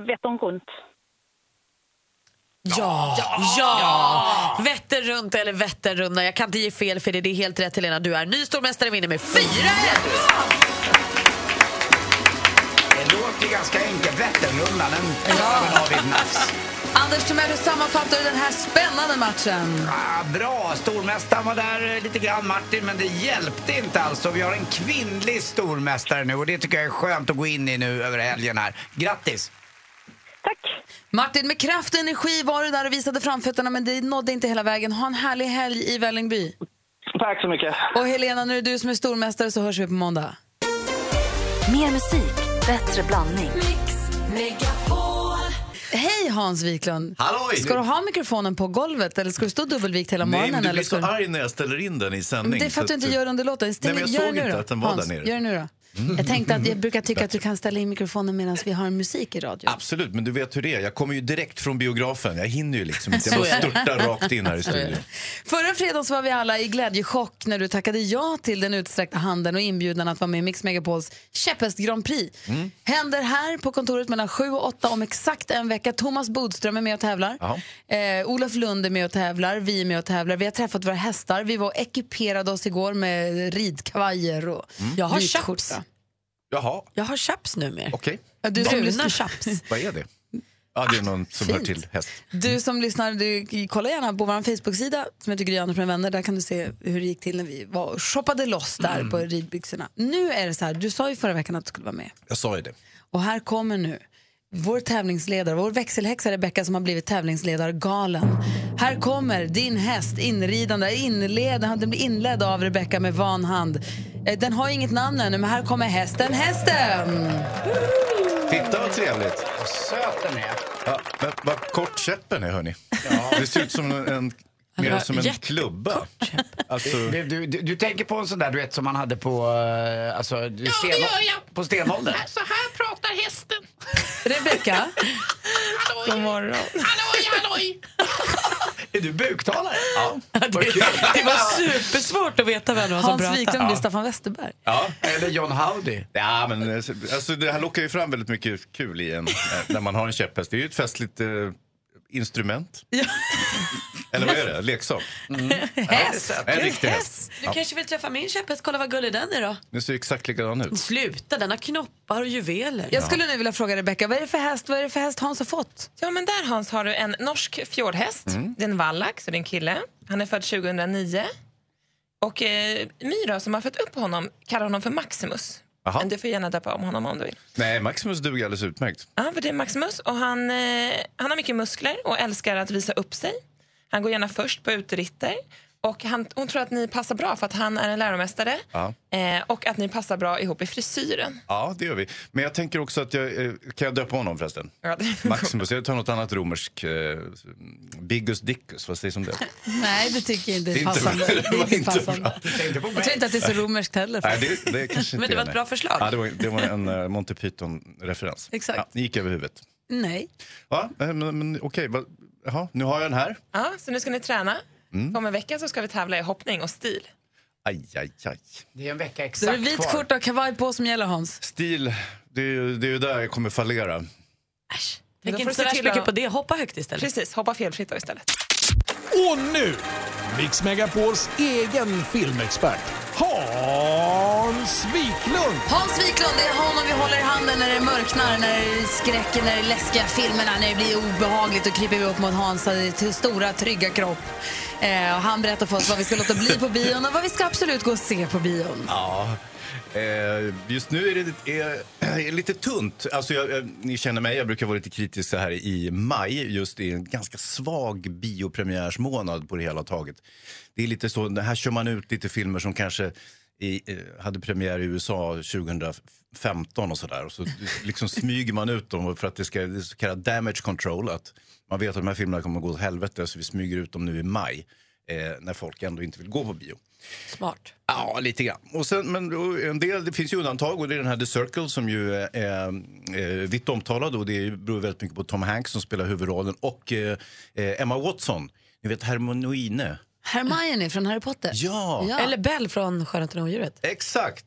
Vättern runt. Ja! ja! Vätter runt eller Vätternrundan. Jag kan inte ge fel för det. Det är helt rätt Helena. Du är ny stormästare vinner med 4 Det låter ju ganska enkelt. Vätternrundan, i ett nafs. Anders Timell, hur sammanfattar du den här spännande matchen? Ah, bra, stormästaren var där lite grann Martin, men det hjälpte inte alltså. Vi har en kvinnlig stormästare nu och det tycker jag är skönt att gå in i nu över helgen här. Grattis! Martin, med kraft och energi var du där och visade framfötterna men det nådde inte hela vägen. Ha en härlig helg i Vällingby. Tack så mycket. Och Helena, det är du som är stormästare så hörs vi på måndag. Mer musik, bättre blandning. Hej Hans Wiklund! Halloj! Ska du ha mikrofonen på golvet eller ska du stå dubbelvikt hela Nej, morgonen? men du eller blir ska så arg när jag ställer in den i sändning. Men det är för att du inte gör under låten. Nej, men jag gör det såg nu inte att den var Hans, där nere. Gör det nu då. Mm. Jag tänkte att jag brukar tycka att du kan ställa in mikrofonen medan vi har musik i radio. Absolut, men du vet hur det är. Jag kommer ju direkt från biografen. Jag hinner ju liksom inte. Jag bara störtar rakt in här i studion. Förra fredagen så var vi alla i glädjechock när du tackade ja till den utsträckta handen och inbjudan att vara med i Mix Megapols käpphäst Grand Prix. Mm. Händer här på kontoret mellan 7 och 8 om exakt en vecka. Thomas Bodström är med och tävlar. Eh, Olof Lund är med och tävlar. Vi är med och tävlar. Vi har träffat våra hästar. Vi var och ekiperade oss igår med ridkavajer och Jag har skjorta. Jaha, Jag har chaps numera. okej. Ja, du som Bruna lyssnar- chaps. Vad är det? Ja, det är någon som hör till häst. Du som lyssnar, du, kolla gärna på vår Facebook-sida som heter Gry Anders med vänner. Där kan du se hur det gick till när vi var och shoppade loss där Mm. på ridbyxorna. Nu är det så här, du sa ju förra veckan att du skulle vara med. Jag sa ju det. Och här kommer nu vår tävlingsledare, vår växelhäxa Rebecka som har blivit tävlingsledargalen. Här kommer din häst inridande, inled, den blir inledd av Rebecka med van hand. Eh, Den har inget namn ännu men här kommer hästen, hästen! Titta vad trevligt. Söt den är. Ja, vad kort käppen är, hörni. Det ser ut som en, mer som en jättekort klubba. Alltså, Du, du, du, du tänker på en sån där du vet som man hade på, uh, alltså, ja, det gör jag. på stenåldern? Så här pratar hästen. Rebecka? God morgon. Halloj, halloj. Är du buktalare? Ja. Det, det var supersvårt att veta vem det var som Hans pratade. Wiklund blir Staffan Westerberg. ja. Eller John Howdy. Ja, men alltså, det här lockar ju fram väldigt mycket kul i en, eh, när man har en käpphäst. Det är ju ett festligt eh, instrument. Eller vad är det? Leksak? Häst. En riktig häst. Du Ja. kanske vill träffa min käpphäst, kolla vad gullig den är då. Den ser exakt likadan ut. Sluta, den har knoppar och juveler. Jag skulle nu vilja fråga Rebecka, vad är det för häst, vad är det för häst Hans har fått? Ja, men där Hans har du en norsk fjordhäst. Mm. Det är en vallack, så det är en kille. Han är född 2009. Och eh, Myra som har fött upp honom kallar honom för Maximus. Men du får gärna döpa om honom om du vill. Nej, Maximus duger alldeles utmärkt. Ja, för det är Maximus och han, eh, han har mycket muskler och älskar att visa upp sig. Han går gärna först på uteritter. Och han, hon tror att ni passar bra för att han är en läromästare Ja. eh, och att ni passar bra ihop i frisyren. ja, det gör vi. Men jag tänker också att jag... eh, Kan jag döpa honom förresten? Ja, det- Maximus, jag tar något annat romerskt. Eh, Biggus Dickus, vad sägs om det? Nej, det tycker jag inte Det är inte passande. bra. Det är inte inte passande. Jag tror inte att det är så romerskt heller. Nej, det, det kanske inte Men det var ett nej. bra förslag. Ja, det, var, det var en uh, Monty Python-referens. Exakt. Ja, det gick över huvudet. Nej. Ja, eh, men, men okej. vad- Jaha, nu har jag den här. Ja, så nu ska ni träna. Mm. Om en vecka så ska vi tävla i hoppning och stil. Aj, aj, aj. Det är en vecka är exakt det vit kvar. skjorta och kavaj på som gäller Hans. Stil, det är, ju- det är ju där jag kommer fallera. Tänk inte så värst mycket på det. Hoppa högt istället. Precis, hoppa felfritt då istället. Och nu, Mix Megapols egen filmexpert, Hans Wiklund. Hans Wiklund, det är honom vi håller i handen när det mörknar, när det är skräcken, när det är läskiga filmerna, när det blir obehagligt. Då kryper vi upp mot Hans till stora, trygga kropp. Eh, och han berättar för oss vad vi ska låta bli på bion och vad vi ska absolut gå och se på bion. Ja. Eh, just nu är det är, är lite tunt. Alltså jag, eh, ni känner mig, jag brukar vara lite kritisk så här i maj. Just i en ganska svag biopremiärsmånad på det hela taget. Det är lite så, här kör man ut lite filmer som kanske i, eh, hade premiär i USA 2015 och sådär. Och så liksom smyger man ut dem för att det ska det är så kallad damage control. Att man vet att de här filmerna kommer att gå åt helvete så vi smyger ut dem nu i maj. Eh, när folk ändå inte vill gå på bio. Smart. Ja, lite grann. Och sen, men en del, det finns ju undantag och det är den här The Circle som ju är, är, är vitt omtalad och det beror väldigt mycket på Tom Hanks som spelar huvudrollen och eh, eh, Emma Watson, ni vet Hermione. Hermione från Harry Potter. Ja. Eller Belle från Skönheten och odjuret. Exakt.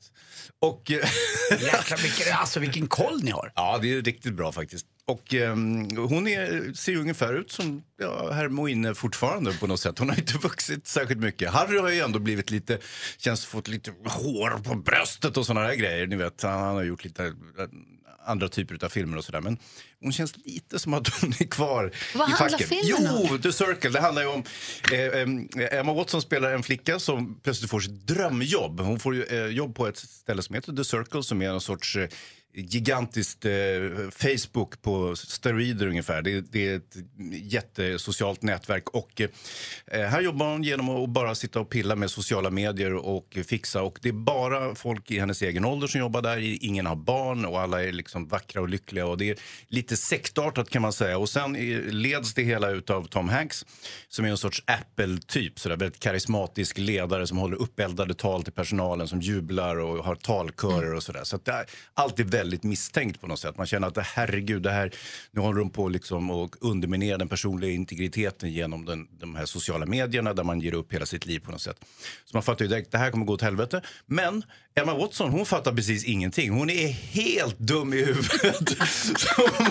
Och, eh, Jäklar, vilken, alltså vilken koll ni har. Ja, det är riktigt bra faktiskt. Och ehm, hon är, ser ju ungefär ut som ja, Hermione fortfarande på något sätt. Hon har inte vuxit särskilt mycket. Harry har ju ändå blivit lite, känns fått lite hår på bröstet och sådana där grejer. Ni vet, han, han har gjort lite eh, andra typer av filmer och sådär. Men hon känns lite som att hon är kvar Vad i handlar filmen om? Jo, The Circle. Det handlar ju om... Eh, eh, Emma Watson spelar en flicka som plötsligt får sitt drömjobb. Hon får ju, eh, jobb på ett ställe som heter The Circle som är en sorts eh, gigantiskt eh, Facebook på steroider ungefär. Det, det är ett jättesocialt nätverk. Och, eh, här jobbar hon genom att bara sitta och pilla med sociala medier och fixa. Och det är bara folk i hennes egen ålder som jobbar där. Ingen har barn och alla är liksom vackra och lyckliga. Och det är lite sektartat kan man säga. Och sen eh, leds det hela av Tom Hanks som är en sorts Apple-typ. Sådär, väldigt karismatisk ledare som håller uppeldade tal till personalen som jublar och har talkörer och sådär. Så att det är, allt är väldigt misstänkt på något sätt. Man känner att det, herregud, det här, nu håller de på liksom att underminera den personliga integriteten genom den, de här sociala medierna där man ger upp hela sitt liv på något sätt. Så man fattar ju direkt, det här kommer gå åt helvete. Men Emma Watson, hon fattar precis ingenting. Hon är helt dum i huvudet. Hon,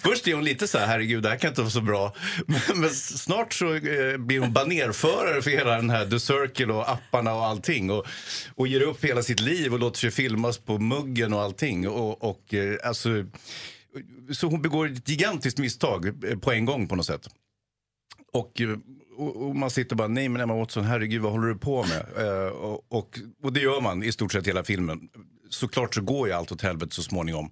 först är hon lite så här, herregud, det här kan inte vara så bra. Men, men snart så eh, blir hon banerförare för hela den här The Circle och apparna och allting. Och, och ger upp hela sitt liv och låter sig filmas på muggen och allting. Och, och eh, alltså, så hon begår ett gigantiskt misstag eh, på en gång på något sätt. Och, eh, och, och man sitter bara, nej men Emma Watson, herregud vad håller du på med? Eh, och, och, det gör man i stort sett hela filmen. Såklart så går ju allt åt helvete så småningom.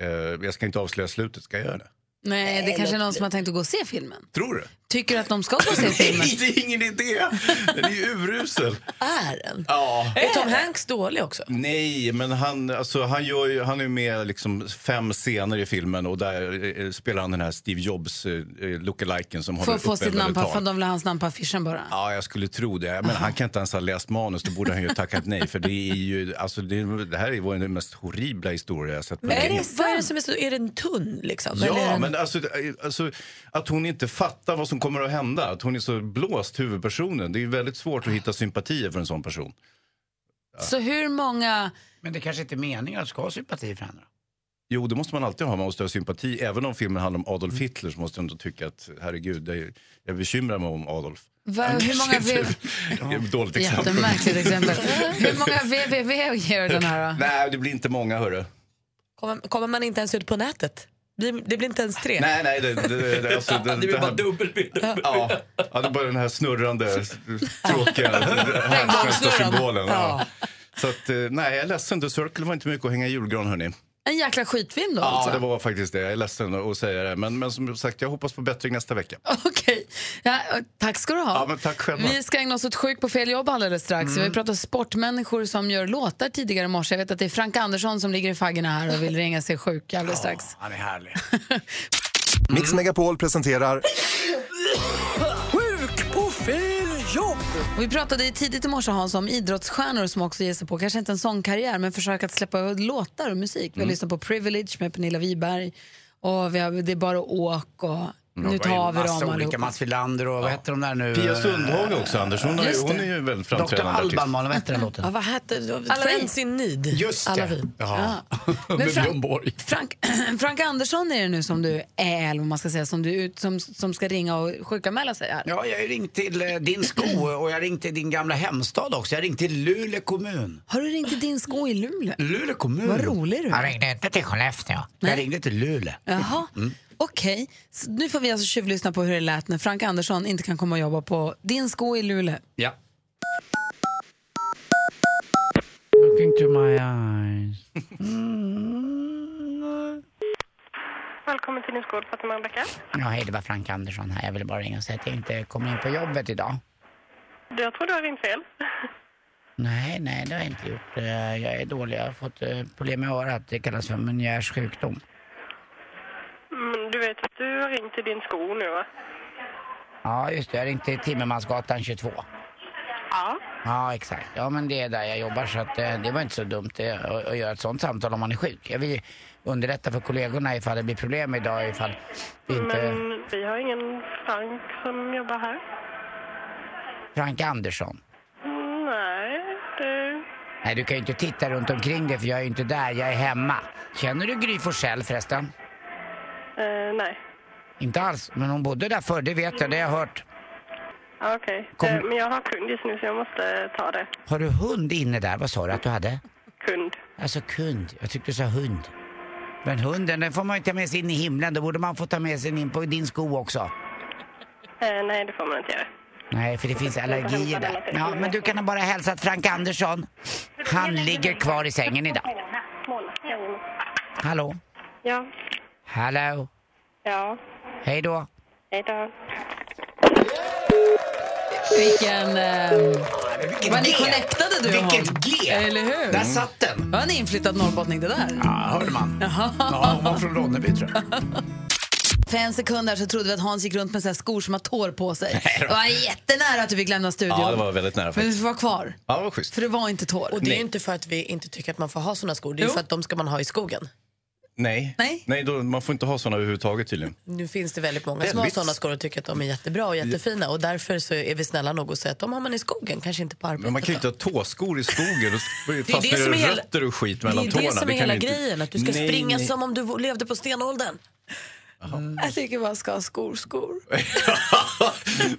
Eh, jag ska inte avslöja slutet, ska jag göra det? Nej, det kanske är någon som har tänkt att gå och se filmen. Tror du? Tycker du att de ska gå och se filmen? Nej, det är ingen idé! Den är ju urusel. Är den? Ja. Är Tom Hanks dålig också? Nej, men han, alltså, han, gör ju, han är med liksom fem scener i filmen och där eh, spelar han den här Steve Jobs eh, lookaliken som Får håller få sitt namn på, de vill ha hans namn på affischen bara. Ja, jag skulle tro det. Men han kan inte ens ha läst manus, då borde han ju ha tackat nej. För det är ju, alltså det, det här är vår den mest horribla historia jag sett på Men är, det, vad är det som är så... Är den tunn liksom? Ja, men alltså, alltså att hon inte fattar vad som kommer att hända. Att hon är så blåst, huvudpersonen. Det är väldigt svårt att hitta sympatier för en sån person. Så hur många... Men det kanske inte är meningen att du ska ha sympati för henne? då? Jo, det måste man alltid ha. Man måste ha sympati. Även om filmen handlar om Adolf Hitler så måste jag ändå tycka att herregud, det är, jag bekymrar mig om Adolf. Va, hur många v... Det är ett dåligt exempel. Jättemärkligt exempel. Hur många www ger den här då? Nej, det blir inte många hörru. Kommer, kommer man inte ens ut på nätet? Det, det blir inte ens tre. Nej, nej, det, det, det, alltså, det, Det blir bara här- dubbelbild. Ja, ja, det är bara den här snurrande, tråkiga härdsmälta-symbolen. Ja. Så att, eh, nej, jag är ledsen. The Circle var inte mycket att hänga i julgran, hörni. En jäkla skitfilm då Ja, alltså. det var faktiskt det. Jag är ledsen att säga det. Men, men som sagt, jag hoppas på bättring nästa vecka. Okej. Ja, tack ska du ha. Ja, men tack själva. Vi ska ägna oss åt sjuk på fel jobb alldeles strax. Mm. Vi pratar sportmänniskor som gör låtar tidigare i morse. Jag vet att det är Frank Andersson som ligger i faggorna här och vill ringa sig sjuk alldeles strax. Han är härlig. Mix Megapol presenterar Sjuk på fel! Och vi pratade tidigt i morse Hans om idrottsstjärnor som också ger sig på, kanske inte en sångkarriär, men försöker att släppa låtar och musik. Vi har Mm. lyssnat på Privilege med Pernilla Wiberg och vi har, Det är bara åk och Nu tar vi dem olika, allihopa. Mats Wilander och vad heter de där nu? Pia Sundhage också, Anders. Hon, är, Just hon det. är ju väldigt Dr. framträdande artist. Alban, vad hette den låten? Ja, vad hette det? Friends in need. Just Alla det. vi. Jaha. Men Med Frank- Björn Borg. Frank, Frank Andersson är det nu som du är, eller vad man ska säga, som, du, ut- som, som ska ringa och sjukanmäla sig här. Ja, jag har ringt till eh, din sko och jag har ringt till din gamla hemstad också. Jag har ringt till Luleå kommun. Har du ringt till din sko i Luleå? Luleå kommun. Vad rolig du är. Jag ringde inte till Skellefteå. Jag ringde till Luleå. Jaha. Mm. Okej, så nu får vi alltså tjuvlyssna på hur det lät när Frank Andersson inte kan komma och jobba på din sko i Luleå. Ja. Looking to my eyes. Välkommen till din skål, Fatima Rebecka. Ja, hej, det var Frank Andersson här. Jag ville bara ringa och säga att jag inte kommer in på jobbet idag. Jag tror du har ringt fel. Nej, nej, det har jag inte gjort. Eh, Jag är dålig. Jag har fått eh, problem med örat. Det kallas för Menières sjukdom. Men du vet att du har ringt till din sko nu, va? Ja, just det. Jag ringde till Timmermansgatan 22. Ja. Ja, exakt. Ja, men det är där jag jobbar så att eh, det var inte så dumt eh, att, att göra ett sånt samtal om man är sjuk. Jag vill underrätta för kollegorna ifall det blir problem idag ifall vi inte... Men vi har ingen Frank som jobbar här. Frank Andersson. Mm, nej, det... Nej, du kan ju inte titta runt omkring dig för jag är ju inte där. Jag är hemma. Känner du Gry Forssell förresten? Eh, nej. Inte alls, men hon bodde där förr, det vet jag, det har jag hört. Okej. Kom- Eh, men jag har kund just nu så jag måste ta det. Har du hund inne där? Vad sa du att du hade? Kund. Alltså kund. Jag tyckte du sa hund. Men hunden, den får man ju ta med sig in i himlen. Då borde man få ta med sig in på din sko också. Eh, nej, det får man inte göra. Nej, för det finns allergier där. Ja, men du kan bara hälsa att Frank Andersson, han ligger kvar i sängen idag. Hallå? Ja. Hallå? Ja. Hej då? Hej då. Vilken... Eh, var ni G. connectade du och Vilket hon? G. Eller hur? Där satt den. Var en inflyttad norrbottning det där? Ja, hörde man. Ja, hon var från Ronneby tror jag. För en sekund där så trodde vi att Hans gick runt med så här skor som har tår på sig. Det var jättenära att du fick lämna studion. Ja, det var väldigt nära Men du faktiskt. vara kvar. Ja, det var schysst. För det var inte tår. Och det är ju inte för att vi inte tycker att man får ha såna skor. Det är Jo. för att de ska man ha i skogen. Nej, Nej. Nej då, man får inte ha såna överhuvudtaget tydligen. Nu finns det väldigt många som har såna skor och tycker att de är jättebra och jättefina. Och därför så är vi snälla nog och säger att de har man i skogen, kanske inte på arbetet. Men man kan ju inte ha tåskor i skogen. Det som det är rötter och skit Det mellan är tårna. det som är hela inte- grejen, att du ska Nej, springa nej. som om du levde på stenåldern. Jag tycker man ska ha skor, skor.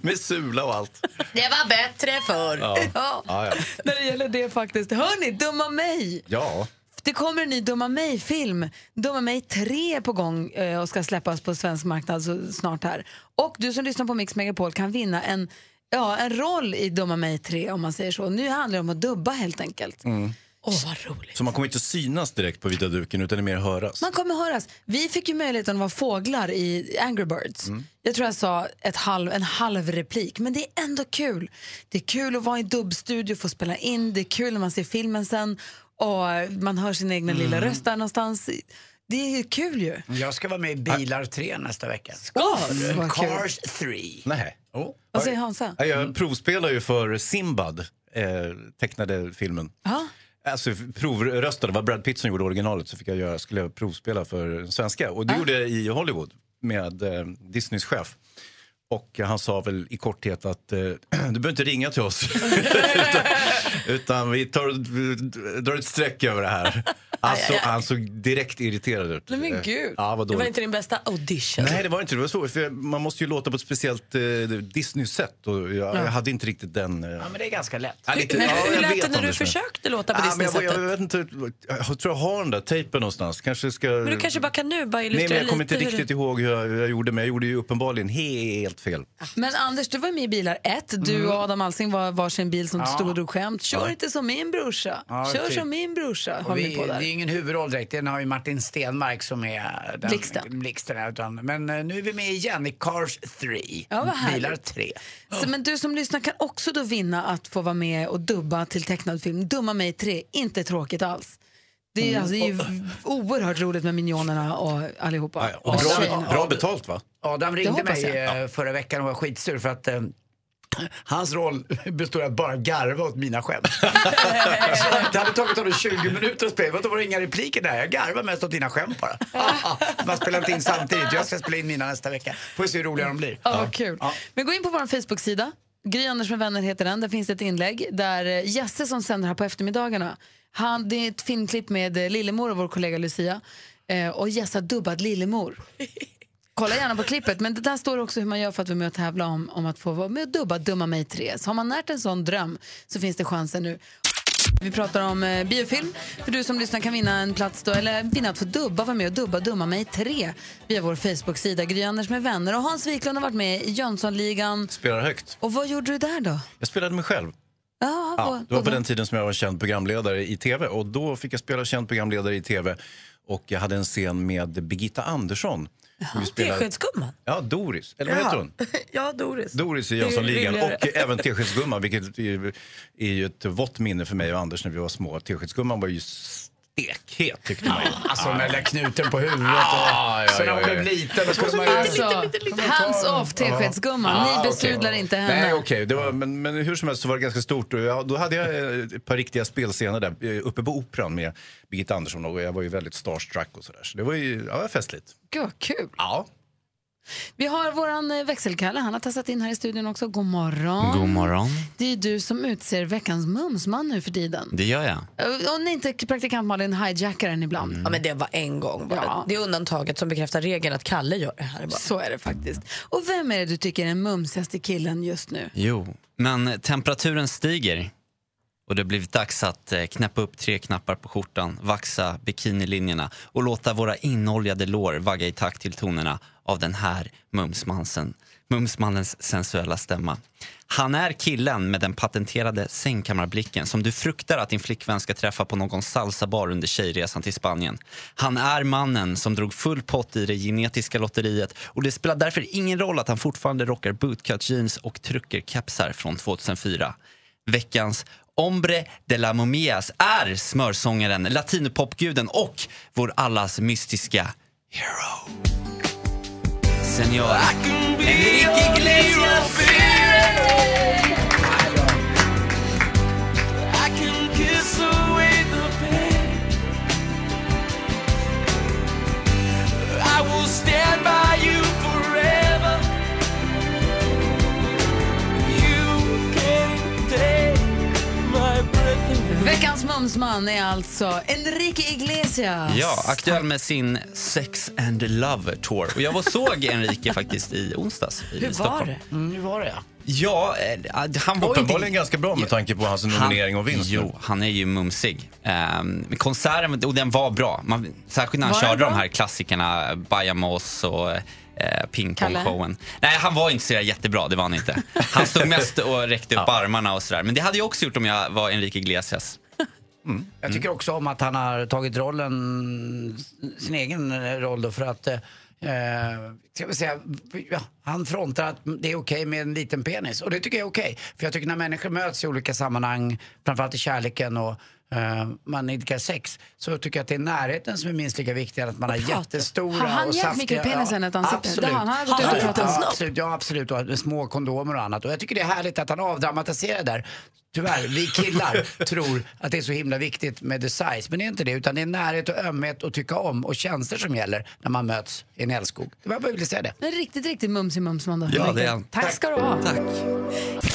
Med sula och allt. Det var bättre förr. Ja. Ja, ja. När det gäller det faktiskt. Hörni, Dumma mig! ja. Det kommer en ny Dumma mig-film. Dumma mig 3 är på gång eh, och ska släppas på svensk marknad så snart här. Och du som lyssnar på Mix Megapol kan vinna en, ja, en roll i Dumma mig 3 om man säger så. Nu handlar det om att dubba helt enkelt. Mm. Åh, vad roligt. Så man kommer inte synas direkt på vita duken utan det är mer höras. Man kommer höras. Vi fick ju möjligheten att vara fåglar i Angry Birds. Mm. Jag tror jag sa ett halv, en halv replik, men det är ändå kul. Det är kul att vara i dubbstudio, få spela in, det är kul när man ser filmen sen och man hör sin egna lilla Mm. röst där någonstans. Det är ju kul ju. Jag ska vara med i Bilar 3 nästa vecka. Vad kul. Cars 3. Nej. Oh. Vad säger Hansa? Ja, Jag provspelar ju för Simbad, eh, tecknade filmen. Ja. Alltså provröstade, det var Brad Pitt som gjorde originalet så fick jag göra, skulle jag provspela för svenska. Och det gjorde jag i Hollywood med eh, Disneys chef. Och han sa väl i korthet att eh, du behöver inte ringa till oss. utan, utan vi tar, vi drar ett streck över det här. Alltså, Aj, aj, aj. han såg direkt irriterad ut. Nej, men gud. Ja, vad det var dåligt. inte din bästa audition. Nej, det var inte det. det var så, för man måste ju låta på ett speciellt eh, Disney-sätt och jag, Ja. jag hade inte riktigt den... Eh... Ja, men det är ganska lätt. Ja, lite- Hur, ja, hur jag lät vet, det när du Anders, men- försökte låta på Ja, men jag, jag, Disney-sättet? jag vet inte, jag tror jag har den där tejpen någonstans. Kanske ska... Men du kanske bara kan nu bara Nej, illustrera men jag kommer lite inte hur riktigt det- ihåg hur jag, hur jag gjorde, men jag gjorde ju uppenbarligen helt fel. Men Anders, du var med i Bilar 1. Du och Adam Alsing var varsin bil som Ja. stod och drog skämt. Kör Ja. inte som min brorsa. Ja, Kör typ. som min brorsa. Har vi, vi på där. Är ingen huvudroll direkt, den har ju Martin Stenmark som är den, Blixten. blixten utan, men eh, nu är vi med igen i Cars 3. Ja. Bilar 3. Så, men du som lyssnar kan också då vinna att få vara med och dubba till tecknad film. Dumma mig 3, inte tråkigt alls. Det är, Mm. alltså, det är ju oerhört roligt med Minionerna och allihopa. Och bra, bra betalt va? Adam ringde mig jag. eh, förra veckan och var skitsur för att eh, Hans roll består av att bara garva åt mina skämt. Det hade tagit honom 20 minuter att spela. Då var det inga repliker där. Jag garvar mest åt dina skämt bara. Man spelar inte in samtidigt. Jag ska spela in mina nästa vecka. Får vi se hur roliga de blir. Ja, kul. Men gå in på vår Facebook-sida. Gry Anders med vänner heter den. Där finns ett inlägg där eh, Jesse som sänder här på eftermiddagarna. Han, det är ett filmklipp med eh, Lillemor och vår kollega Lucia. Eh, och Jesse har dubbat Lillemor. Kolla gärna på klippet. Men det där står också hur man gör för att vara med och tävla om, om att få vara med och dubba Dumma mig 3. Så har man närt en sån dröm så finns det chansen nu. Vi pratar om eh, biofilm. För du som lyssnar kan vinna en plats då, eller vinna att få dubba, vara med och dubba Dumma mig 3 via vår Facebook-sida Gry Anders med vänner. Och Hans Wiklund har varit med i Jönssonligan. Spelar högt. Och vad gjorde du där då? Jag spelade mig själv. Ja, Ja, det var på den tiden som jag var känd programledare i tv och då fick jag spela känd programledare i tv och jag hade en scen med Birgitta Andersson. Teskedsgumman? Ja, Doris. Eller vad heter hon? ja, Doris. Doris i Jönssonligan och även Teskedsgumman vilket är ju ett vått minne för mig och Anders när vi var små. Teskedsgumman var ju stekhet tyckte man ju. Alltså med den där knuten på huvudet. Och, ja, sen när hon blev liten då skulle man ju... Alltså, hands off Teskedsgumman. Ni okej. besudlar inte henne. Nej, okej. Var- Men, men hur som helst så var det ganska stort. Jag, då hade jag eh, ett par riktiga spelscener där eh, uppe på Operan med Birgitta Andersson och jag var ju väldigt starstruck och sådär. Så det var ju ja, festligt. Gud vad kul. Ja. Vi har våran eh, växelkalle, han har tassat in här i studion också. God morgon. God morgon. Det är du som utser veckans mumsman nu för tiden. Det gör jag. Och Om inte praktikant Malin hijackar den ibland. Ja, men det var en gång bara. Det är undantaget som bekräftar regeln att Kalle gör det här. Bara. Så är det faktiskt. Och vem är det du tycker är den mumsigaste killen just nu? Jo, men temperaturen stiger och det har blivit dags att eh, knäppa upp tre knappar på skjortan, vaxa bikinilinjerna och låta våra inoljade lår vagga i takt till tonerna av den här mumsmansen, mumsmannens sensuella stämma. Han är killen med den patenterade sängkammarblicken som du fruktar att din flickvän ska träffa på någon salsabar under tjejresan till Spanien. Han är mannen som drog full pott i det genetiska lotteriet och det spelar därför ingen roll att han fortfarande rockar bootcut jeans och truckerkepsar från 2004. Veckans Ombre de la Momias är smörsångaren, latinopopguden och vår allas mystiska hero. Senor Enrique Iglesias. I can mumsman är alltså Enrique Iglesias. Ja, aktuell med sin Sex and Love Tour. Och jag var såg Enrique faktiskt i onsdags i Stockholm. Mm, hur var det? Ja, eh, han var Uppenbarligen ganska bra med tanke på hans nominering och vinst. Jo, han är ju mumsig. Um, konserten, och den var bra. Man, särskilt när han Var körde de här klassikerna, Bajamos och eh, pingpongshowen. Nej, han var inte så jättebra, det var han inte. Han stod mest och räckte upp armarna och sådär. Men det hade jag också gjort om jag var Enrique Iglesias. Jag tycker också om att han har tagit rollen, sin egen roll då för att eh, ska vi säga, ja, han frontar att det är okej med en liten penis. Och det tycker jag är okej. För jag tycker när människor möts i olika sammanhang, framförallt i kärleken och eh, man idkar sex, så tycker jag att det är närheten som är minst lika viktig att man har jättestora Har han och saftiga... mikropenisen ett ansikte? Absolut. Det har han. Han har gått ut och Ja, ja, absolut, ja, absolut. Och små kondomer och annat. Och jag tycker det är härligt att han avdramatiserar där. Tyvärr, vi killar tror att det är så himla viktigt med the size. Men det är inte det, utan det är närhet och ömhet och tycka om och känslor som gäller när man möts i en älskog. Det var bara ville säga det. En riktigt, riktigt mumsig mumsman då. Ja, det är han. Tack ska du ha. Tack.